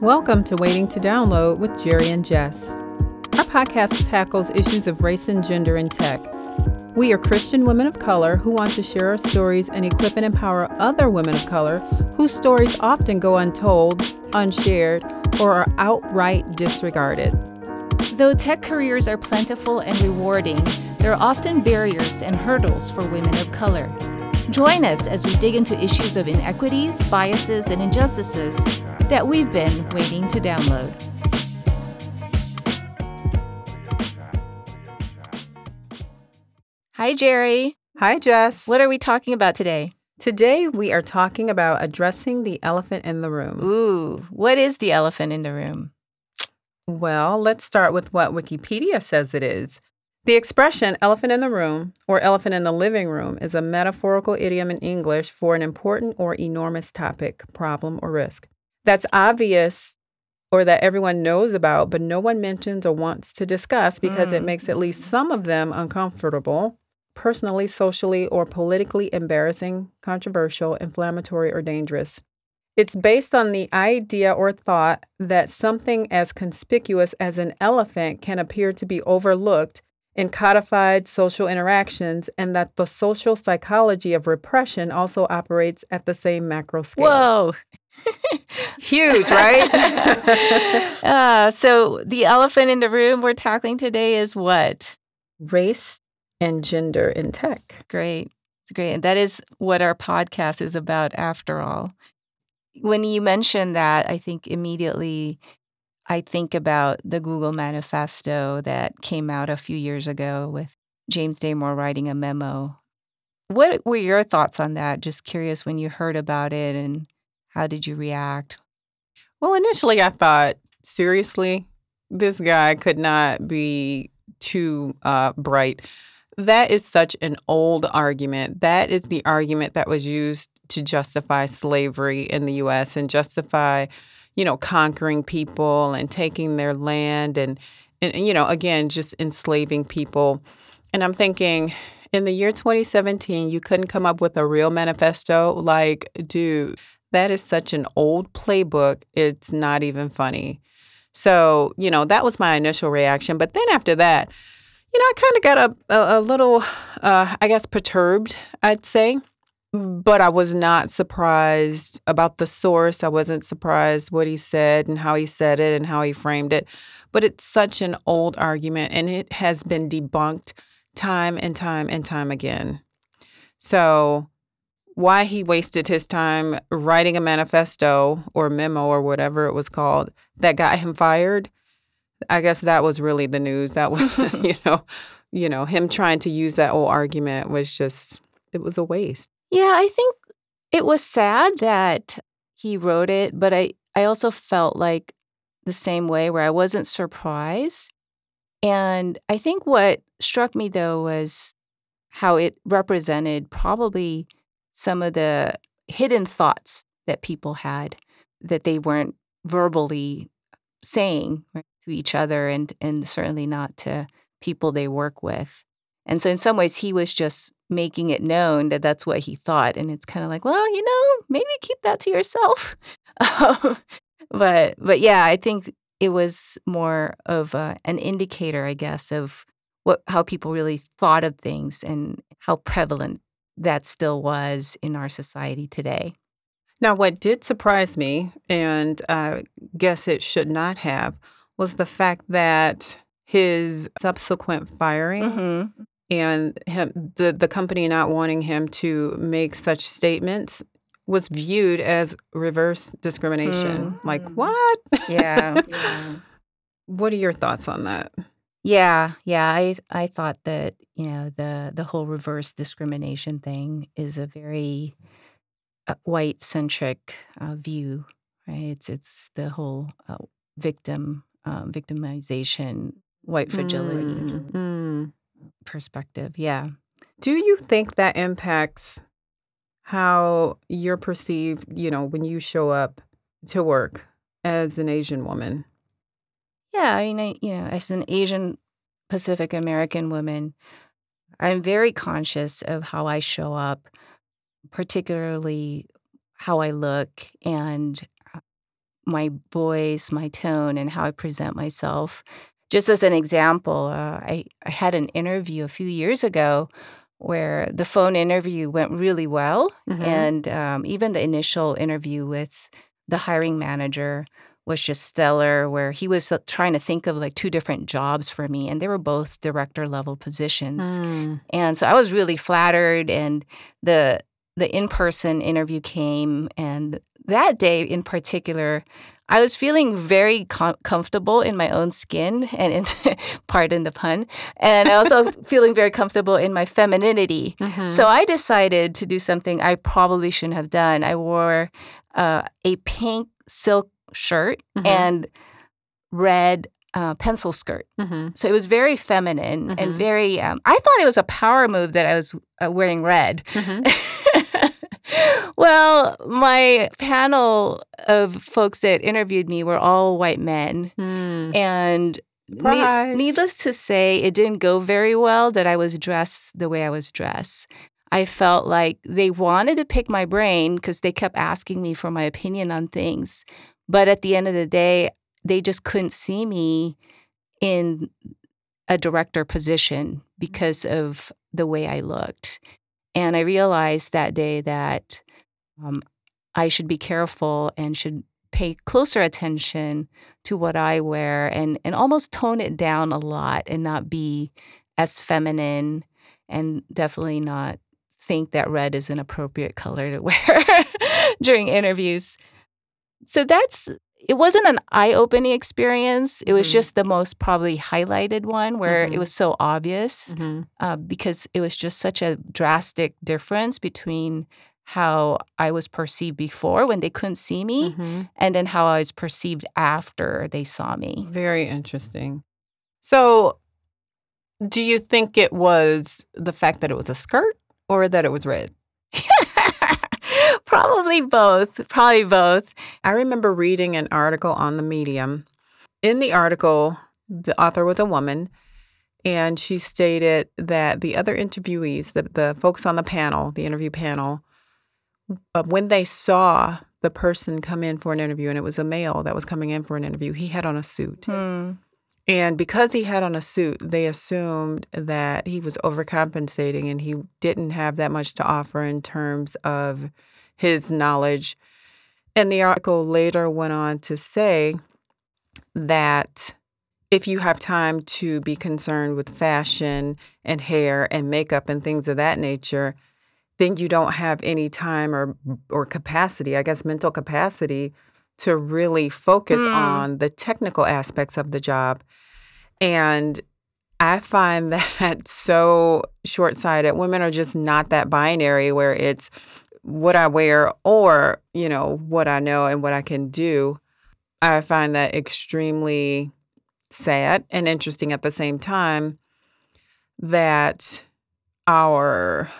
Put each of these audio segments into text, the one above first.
Welcome to Waiting to Download with Jerry and Jess. Our podcast tackles issues of race and gender in tech. We are Christian women of color who want to share our stories and equip and empower other women of color whose stories often go untold, unshared, or are outright disregarded. Though tech careers are plentiful and rewarding, there are often barriers and hurdles for women of color. Join us as we dig into issues of inequities, biases, and injustices that we've been waiting to download. Hi, Jerry. Hi, Jess. What are we talking about today? Today we are talking about addressing the elephant in the room. Ooh, what is the elephant in the room? Well, let's start with what Wikipedia says it is. The expression elephant in the room or elephant in the living room is a metaphorical idiom in English for an important or enormous topic, problem, or risk that's obvious or that everyone knows about, but no one mentions or wants to discuss because Mm. it makes at least some of them uncomfortable, personally, socially, or politically embarrassing, controversial, inflammatory, or dangerous. It's based on the idea or thought that something as conspicuous as an elephant can appear to be overlooked in codified social interactions, and that the social psychology of repression also operates at the same macro scale. Whoa. Huge, right? uh, so, the elephant in the room we're tackling today is what? Race and gender in tech. Great. It's great. And that is what our podcast is about, after all. When you mentioned that, I think immediately I think about the Google manifesto that came out a few years ago with James Damore writing a memo. What were your thoughts on that? Just curious when you heard about it and how did you react? Well, initially I thought, seriously, this guy could not be too uh, bright. That is such an old argument. That is the argument that was used to justify slavery in the US and justify, you know, conquering people and taking their land and, and you know, again, just enslaving people. And I'm thinking, in the year 2017, you couldn't come up with a real manifesto. Like, dude, that is such an old playbook. It's not even funny. So, you know, that was my initial reaction. But then after that, you know, I kind of got a, a, a little, uh, I guess, perturbed, I'd say. But I was not surprised about the source. I wasn't surprised what he said and how he said it and how he framed it. But it's such an old argument and it has been debunked time and time and time again. So, why he wasted his time writing a manifesto or memo or whatever it was called that got him fired, I guess that was really the news. That was, you know, you know, him trying to use that old argument was just it was a waste. Yeah, I think it was sad that he wrote it, but I, I also felt like the same way where I wasn't surprised. And I think what struck me though was how it represented probably some of the hidden thoughts that people had that they weren't verbally saying right, to each other and, and certainly not to people they work with. And so, in some ways, he was just making it known that that's what he thought. And it's kind of like, well, you know, maybe keep that to yourself. But, but yeah, I think it was more of a, an indicator, I guess, of what how people really thought of things and how prevalent that still was in our society today. Now, what did surprise me, and I guess it should not have, was the fact that his subsequent firing Mm-hmm. and him, the the company not wanting him to make such statements was viewed as reverse discrimination. Like what? Yeah. what are your thoughts on that? Yeah, yeah. I I thought that you know the the whole reverse discrimination thing is a very uh, white centric uh, view, right? It's it's the whole uh, victim um, victimization, white fragility Mm, mm. perspective. Yeah. Do you think that impacts how you're perceived, you know, when you show up to work as an Asian woman? Yeah, I mean, I, you know, as an Asian Pacific American woman, I'm very conscious of how I show up, particularly how I look and uh, my voice, my tone, and how I present myself. Just as an example, uh, I, I had an interview a few years ago where the phone interview went really well. Mhm. And um, even the initial interview with the hiring manager was just stellar, where he was uh, trying to think of like two different jobs for me, and they were both director level positions. Mm. And so I was really flattered and the the in-person interview came and that day in particular I was feeling very com- comfortable in my own skin and in, pardon the pun and I also feeling very comfortable in my femininity. Mhm. So I decided to do something I probably shouldn't have done. I wore uh, a pink silk shirt Mhm. and red uh, pencil skirt. Mhm. So it was very feminine Mhm. and very. Um, I thought it was a power move that I was uh, wearing red. Mhm. well, my panel of folks that interviewed me were all white men, Mm. and ne- needless to say, it didn't go very well that I was dressed the way I was dressed. I felt like they wanted to pick my brain because they kept asking me for my opinion on things. But at the end of the day, they just couldn't see me in a director position because of the way I looked. And I realized that day that um, I should be careful and should pay closer attention to what I wear and, and almost tone it down a lot and not be as feminine and definitely not think that red is an appropriate color to wear during interviews. So that's it wasn't an eye-opening experience. It was Mhm. just the most probably highlighted one where Mhm. it was so obvious Mhm. uh, because it was just such a drastic difference between how I was perceived before when they couldn't see me Mhm. and then how I was perceived after they saw me. Very interesting. So, do you think it was the fact that it was a skirt or that it was red? Probably both. Probably both. I remember reading an article on the Medium. In the article, the author was a woman, and she stated that the other interviewees, the, the folks on the panel, the interview panel, uh, when they saw the person come in for an interview, and it was a male that was coming in for an interview, he had on a suit. Hmm. And because he had on a suit, they assumed that he was overcompensating and he didn't have that much to offer in terms of his knowledge. And the article later went on to say that if you have time to be concerned with fashion and hair and makeup and things of that nature, then you don't have any time or or capacity, I guess mental capacity to really focus Hmm. on the technical aspects of the job. And I find that so short sighted. Women are just not that binary where it's what I wear or, you know, what I know and what I can do. I find that extremely sad and interesting at the same time that our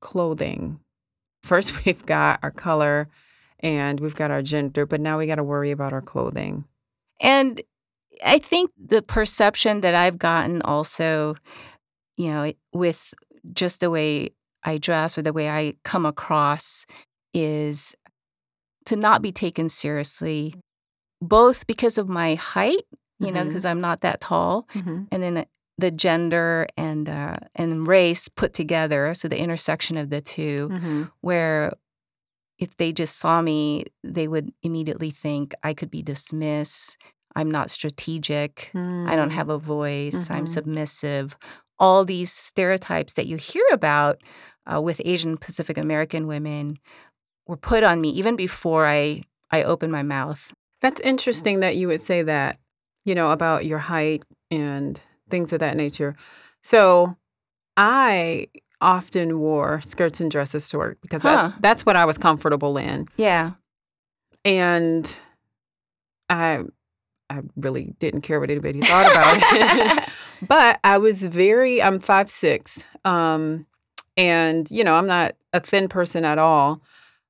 clothing, first we've got our color and we've got our gender, but now we got to worry about our clothing. And I think the perception that I've gotten also, you know, with just the way I dress or the way I come across is to not be taken seriously, both because of my height, you know, Mhm. because I'm not that tall, Mm-hmm. and then the gender and uh, and race put together, so the intersection of the two, Mm-hmm. where if they just saw me, they would immediately think I could be dismissed. I'm not strategic. I don't have a voice. I'm Mhm. submissive. All these stereotypes that you hear about uh, with Asian Pacific American women were put on me even before I I opened my mouth. That's interesting that you would say that, you know, about your height and things of that nature. So I often wore skirts and dresses to work because Huh. that's that's what I was comfortable in. Yeah. And I I really didn't care what anybody thought about it. but I was very I'm five six. Um and you know, I'm not a thin person at all,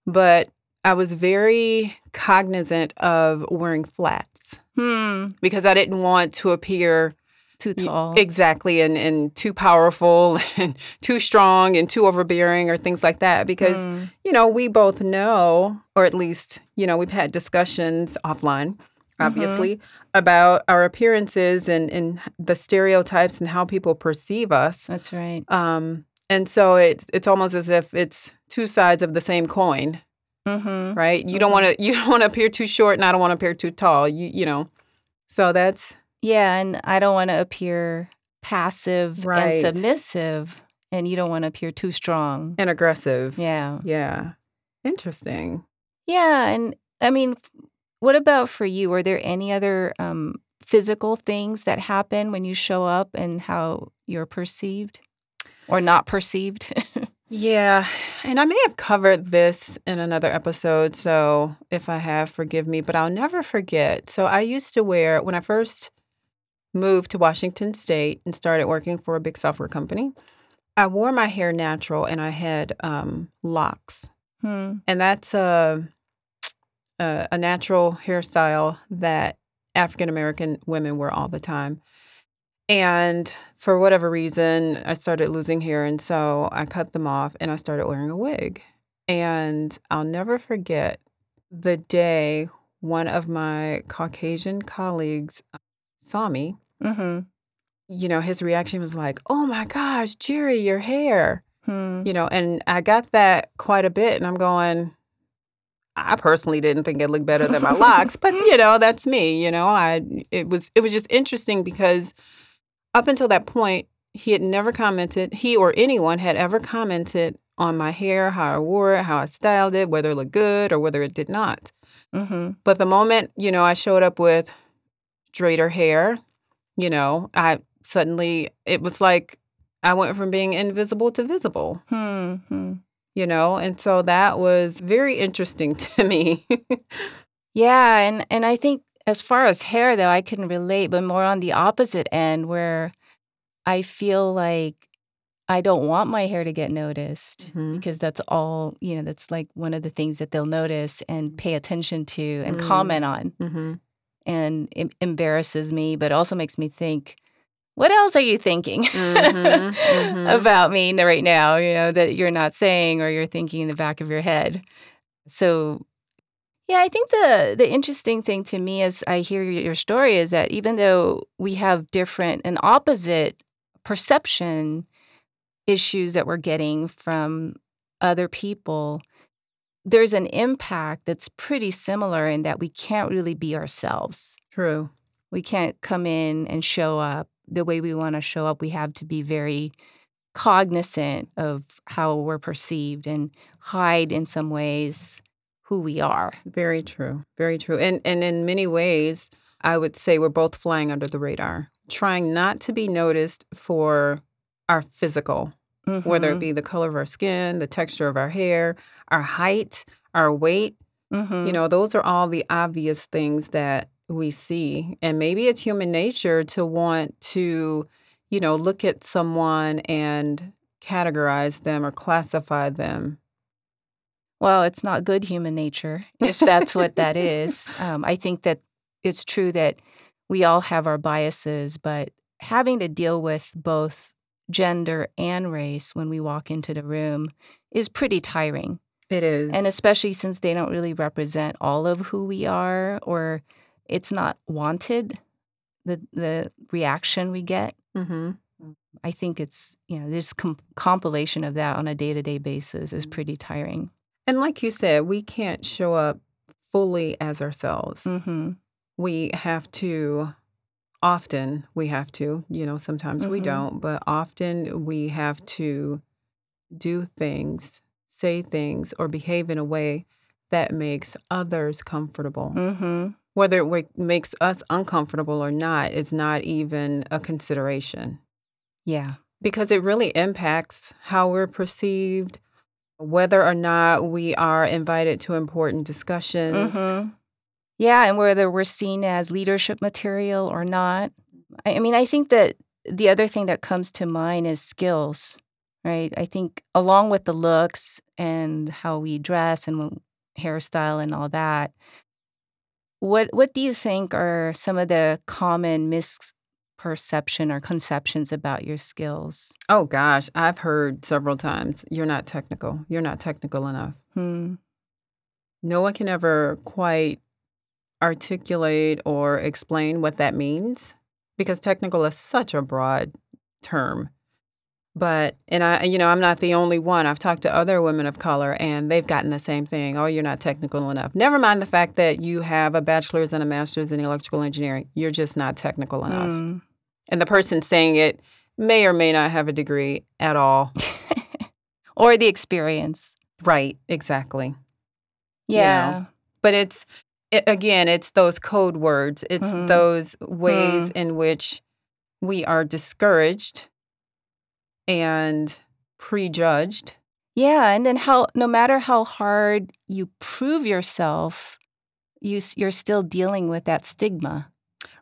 but I was very cognizant of wearing flats hmm. because I didn't want to appear Too tall. Exactly, and and too powerful and too strong and too overbearing or things like that because Mm, you know, we both know or at least, you know, we've had discussions offline obviously about our appearances and and the stereotypes and how people perceive us. that's right. Um and so it's it's almost as if it's two sides of the same coin, Mm-hmm. right? You don't Mhm. want to you don't want to appear too short and I don't want to appear too tall. You you know. So that's Yeah, and I don't want to appear passive Right. and submissive, and you don't want to appear too strong. and aggressive. Yeah. Yeah. Interesting. Yeah, and I mean, what about for you? Are there any other um, physical things that happen when you show up and how you're perceived or not perceived? Yeah, and I may have covered this in another episode, so if I have, forgive me, but I'll never forget. So I used to wear, when I first moved to Washington State and started working for a big software company, I wore my hair natural and I had um, locks. hmm. And that's a, a, a natural hairstyle that African American women wear all the time. And for whatever reason, I started losing hair. And so I cut them off and I started wearing a wig. And I'll never forget the day one of my Caucasian colleagues uh, saw me. Mm-hmm. You know, his reaction was like, oh my gosh, Jerry, your hair. Hmm. You know, and I got that quite a bit. And I'm going, I personally didn't think it looked better than my locks, but you know, that's me. You know, I it was it was just interesting because up until that point, he had never commented, he or anyone had ever commented on my hair, how I wore it, how I styled it, whether it looked good or whether it did not. Mm-hmm. But the moment, you know, I showed up with straighter hair, you know, I suddenly it was like I went from being invisible to visible, Hmm. Hmm. you know, and so that was very interesting to me. Yeah, and and I think as far as hair though, I can relate, but more on the opposite end where I feel like I don't want my hair to get noticed Mhm. because that's all, you know, that's like one of the things that they'll notice and pay attention to and Mm. comment on hmm and it embarrasses me, but also makes me think, what else are you thinking Mhm, mhm. about me right now, you know, that you're not saying or you're thinking in the back of your head? So yeah, I think the the interesting thing to me as I hear your story is that even though we have different and opposite perception issues that we're getting from other people, there's an impact that's pretty similar in that we can't really be ourselves. True. We can't come in and show up the way we want to show up. We have to be very cognizant of how we're perceived and hide in some ways who we are. Very true. Very true. And and in many ways, I would say we're both flying under the radar, trying not to be noticed for our physical, whether it Mhm. be the color of our skin, the texture of our hair, our height, our weight. Mhm. You know, those are all the obvious things that we see. And maybe it's human nature to want to, you know, look at someone and categorize them or classify them. Well, it's not good human nature if that's what that is. Um, I think that it's true that we all have our biases, but having to deal with both gender and race when we walk into the room is pretty tiring. It is. And especially since they don't really represent all of who we are or it's not wanted, the the reaction we get. hmm I think it's, you know, this com- compilation of that on a day-to-day basis is pretty tiring. And like you said, we can't show up fully as ourselves. Mhm. We have to, often, we have to, you know, sometimes we Mhm. don't, but often we have to do things, say things, or behave in a way that makes others comfortable. Mhm. Whether it makes us uncomfortable or not is not even a consideration Yeah. because it really impacts how we're perceived, whether or not we are invited to important discussions. Mhm. Yeah, and whether we're seen as leadership material or not. I, mean, I think that the other thing that comes to mind is skills, right? I think along with the looks and how we dress and hairstyle and all that, what what do you think are some of the common perception or conceptions about your skills? Oh gosh, I've heard several times, you're not technical. You're not technical enough. Hmm. No one can ever quite articulate or explain what that means because technical is such a broad term. But, and I, you know, I'm not the only one. I've talked to other women of color and they've gotten the same thing. Oh, you're not technical enough. Never mind the fact that you have a bachelor's and a master's in electrical engineering. You're just not technical enough. Mm. And the person saying it may or may not have a degree at all. or the experience. Right, exactly. Yeah. But it's, it, again, it's those code words, it's Mhm. those ways Hmm. in which we are discouraged and prejudged. Yeah, and then how no matter how hard you prove yourself, you you're still dealing with that stigma.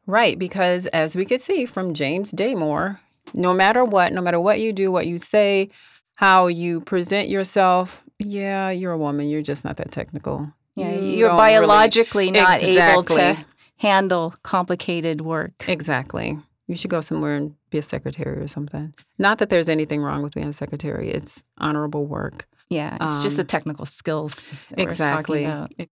Right, because as we could see from James Damore, no matter what, no matter what you do, what you say, how you present yourself, yeah, you're a woman. You're just not that technical. Yeah, You you're don't really- biologically not able to handle complicated work. Exactly. You should go somewhere and be a secretary or something. Not that there's anything wrong with being a secretary. It's honorable work. Yeah, it's just the Um, technical skills. that we're talking Exactly.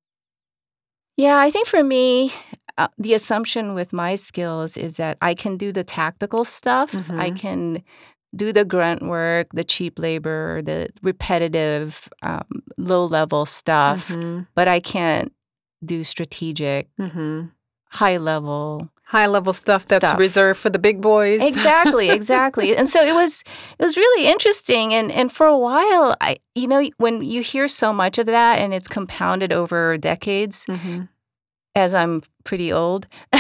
Yeah, I think for me, uh, the assumption with my skills is that I can do the tactical stuff. I Mhm. can do the grunt work, the cheap labor, the repetitive, um, low level stuff, Mhm. but I can't do strategic, Mhm. high level. High level stuff that's Stuff. reserved for the big boys. Exactly, exactly. and so it was it was really interesting and and for a while I you know when you hear so much of that and it's compounded over decades Mhm. as I'm pretty old,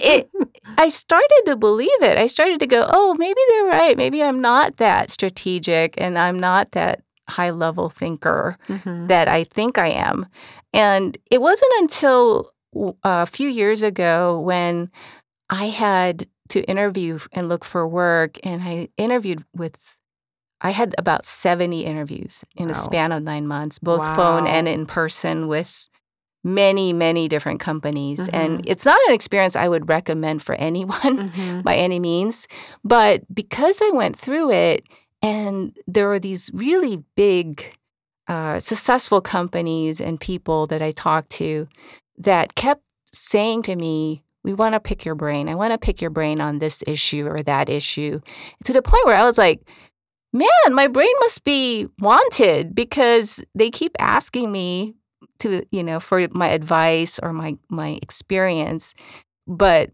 it I started to believe it. I started to go, "Oh, maybe they're right. Maybe I'm not that strategic and I'm not that high level thinker Mhm. that I think I am." And it wasn't until a few years ago when I had to interview and look for work and I interviewed with I had about 70 interviews in a span of 9 months, both phone and in person with many, many different companies. And Mhm. it's not an experience I would recommend for anyone Mhm. by any means. But because I went through it and there were these really big, uh, successful companies and people that I talked to that kept saying to me, we want to pick your brain. I want to pick your brain on this issue or that issue. To the point where I was like, man, my brain must be wanted because they keep asking me to, you know, for my advice or my my experience. But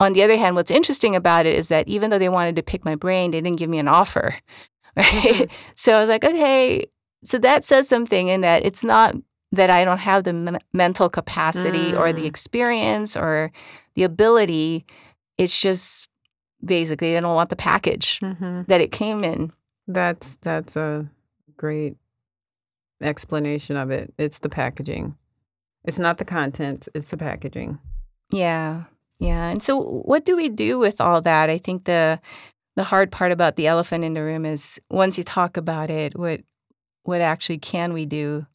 on the other hand, what's interesting about it is that even though they wanted to pick my brain, they didn't give me an offer. Right? Mm-hmm. so I was like, okay, so that says something in that it's not that I don't have the men- mental capacity or the Mm. experience or the ability. It's just basically they don't want the package Mhm. that it came in. That's that's a great explanation of it. It's the packaging. It's not the content, it's the packaging. Yeah. Yeah. And so what do we do with all that? I think the the hard part about the elephant in the room is once you talk about it, what what actually can we do?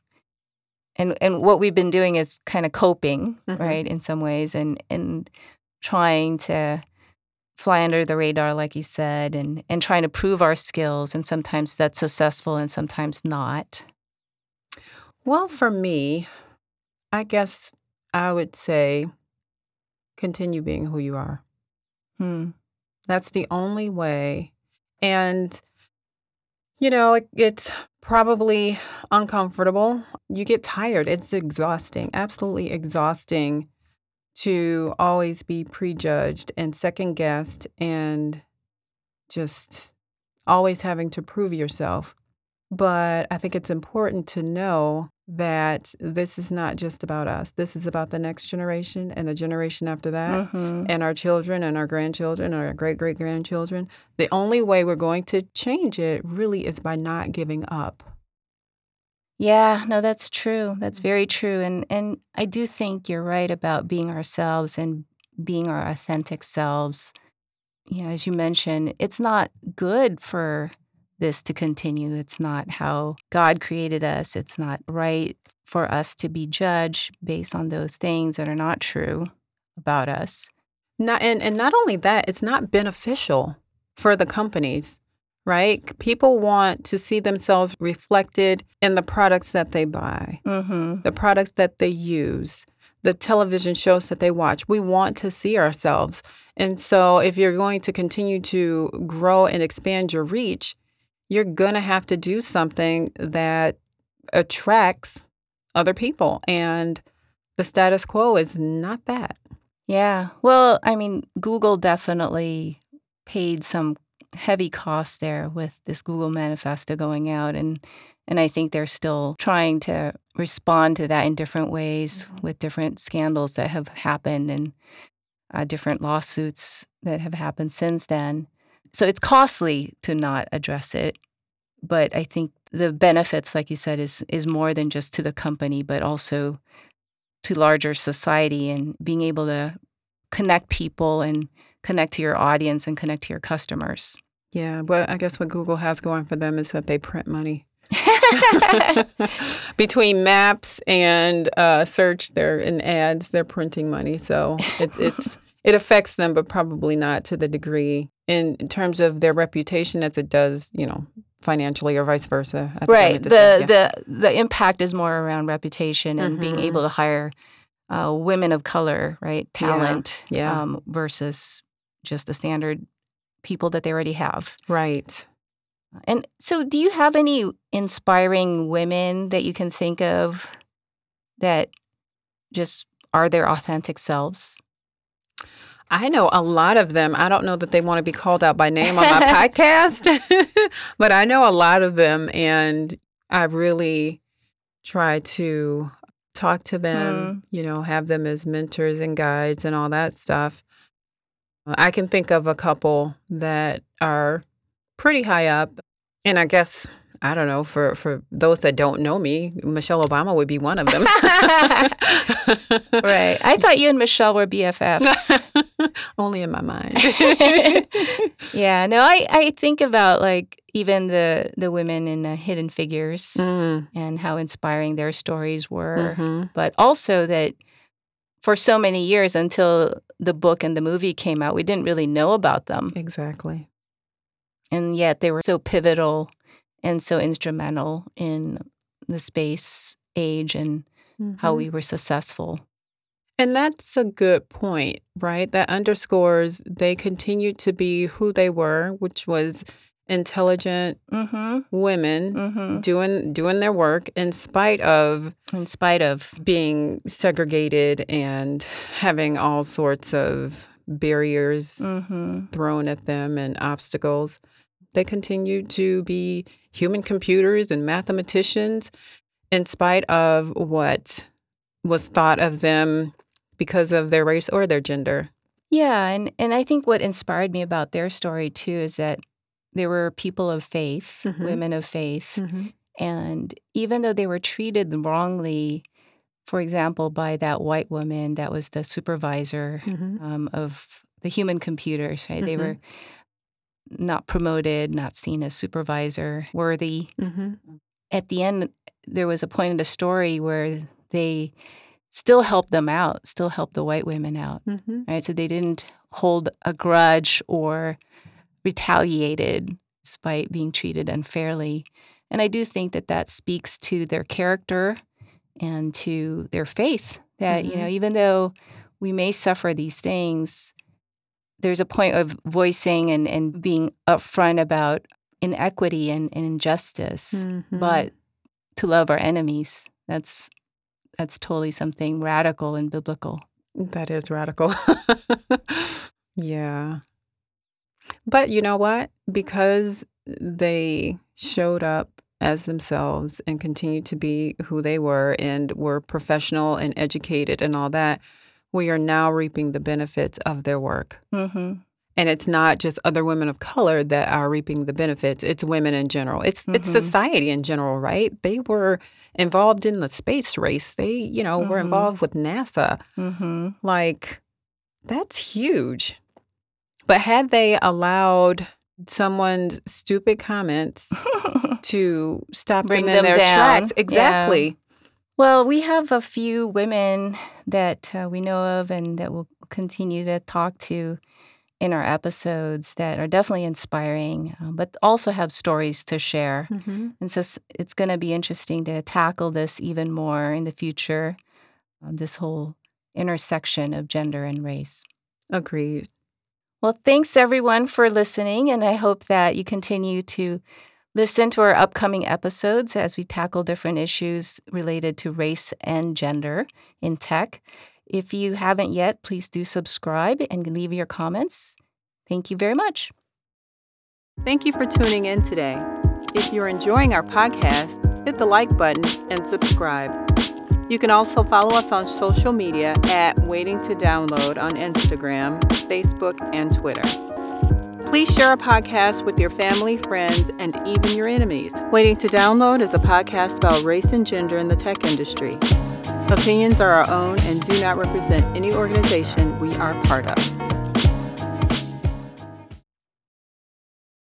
And and what we've been doing is kind of coping, Mhm. right, in some ways and and trying to fly under the radar like you said and and trying to prove our skills and sometimes that's successful and sometimes not. Well, for me, I guess I would say continue being who you are. Hmm. That's the only way. And, you know, it, it's probably uncomfortable. You get tired. It's exhausting, absolutely exhausting to always be prejudged and second guessed and just always having to prove yourself. But I think it's important to know that this is not just about us. This is about the next generation and the generation after that Mhm. and our children and our grandchildren and our great great grandchildren. The only way we're going to change it really is by not giving up. Yeah, no, that's true. That's very true. And and I do think you're right about being ourselves and being our authentic selves. You know, as you mentioned, it's not good for this to continue. It's not how God created us. It's not right for us to be judged based on those things that are not true about us. Not and, and not only that, it's not beneficial for the companies, right? People want to see themselves reflected in the products that they buy, Mm-hmm. the products that they use, the television shows that they watch. We want to see ourselves. And so if you're going to continue to grow and expand your reach, you're going to have to do something that attracts other people. And the status quo is not that. Yeah. Well, I mean, Google definitely paid some heavy costs there with this Google manifesto going out and and I think they're still trying to respond to that in different ways with different scandals that have happened and uh, different lawsuits that have happened since then. So it's costly to not address it, but I think the benefits, like you said, is is more than just to the company, but also to larger society and being able to connect people and connect to your audience and connect to your customers. Yeah, but I guess what Google has going for them is that they print money. Between maps and uh, search, they're in ads, they're printing money. So it, it's it affects them, but probably not to the degree in, in terms of their reputation as it does, you know, financially or vice versa. I think I right. The say, yeah. the the impact is more around reputation and being Mhm. able to hire uh, women of color, right? Yeah, Talent yeah. Um, versus just the standard people that they already have. right. And so, do you have any inspiring women that you can think of that just are their authentic selves? I know a lot of them. I don't know that they want to be called out by name on my podcast, but I know a lot of them, and I really try to talk to them, hmm. you know, have them as mentors and guides and all that stuff. I can think of a couple that are pretty high up, and I guess I don't know for for those that don't know me, Michelle Obama would be one of them. Right. I thought you and Michelle were BFFs. Only in my mind. yeah. No, I, I think about like even the the women in uh, Hidden Figures Mm, and how inspiring their stories were, mhm. but also that for so many years until the book and the movie came out, we didn't really know about them, Exactly. and yet they were so pivotal and so instrumental in the space age and how Mhm. we were successful. And that's a good point, right? That underscores they continued to be who they were, which was intelligent Mm-hmm. women Mm-hmm. doing doing their work in spite of In spite of being segregated and having all sorts of barriers mm-hmm. thrown at them and obstacles. They continued to be human computers and mathematicians in spite of what was thought of them because of their race or their gender. Yeah, and and I think what inspired me about their story too is that they were people of faith, Mhm. women of faith, and even though they were treated wrongly, for example, by that white woman that was the supervisor Mhm. um, of the human computers, right? They Mhm. were not promoted, not seen as supervisor worthy. Mhm. At the end, there was a point in the story where they still help them out, still help the white women out Mhm. right? So they didn't hold a grudge or retaliated despite being treated unfairly. And I do think that that speaks to their character and to their faith that, you know, even though we may suffer these things, there's a point of voicing and, and being upfront about inequity and, and injustice, Mhm. but to love our enemies. That's that's totally something radical and biblical. That is radical. yeah. But you know what? Because they showed up as themselves and continued to be who they were and were professional and educated and all that, we are now reaping the benefits of their work. Mm-hmm. And it's not just other women of color that are reaping the benefits. It's women in general. It's it's Mhm. society in general, right? They were involved in the space race. They, you know, were Mhm. involved with NASA. Mm-hmm. Like, that's huge. But had they allowed someone's stupid comments to stop Bring them in them their down. tracks, Yeah. exactly. Well, we have a few women that uh, we know of and that we'll continue to talk to in our episodes that are definitely inspiring, uh, but also have stories to share. Mm-hmm. And so it's going to be interesting to tackle this even more in the future, um, this whole intersection of gender and race. Agreed. Well, thanks everyone for listening, and I hope that you continue to listen to our upcoming episodes as we tackle different issues related to race and gender in tech. If you haven't yet, please do subscribe and leave your comments. Thank you very much. Thank you for tuning in today. If you're enjoying our podcast, hit the like button and subscribe. You can also follow us on social media at Waiting to Download on Instagram, Facebook, and Twitter. Please share our podcast with your family, friends, and even your enemies. Waiting to Download is a podcast about race and gender in the tech industry. Opinions are our own and do not represent any organization we are part of.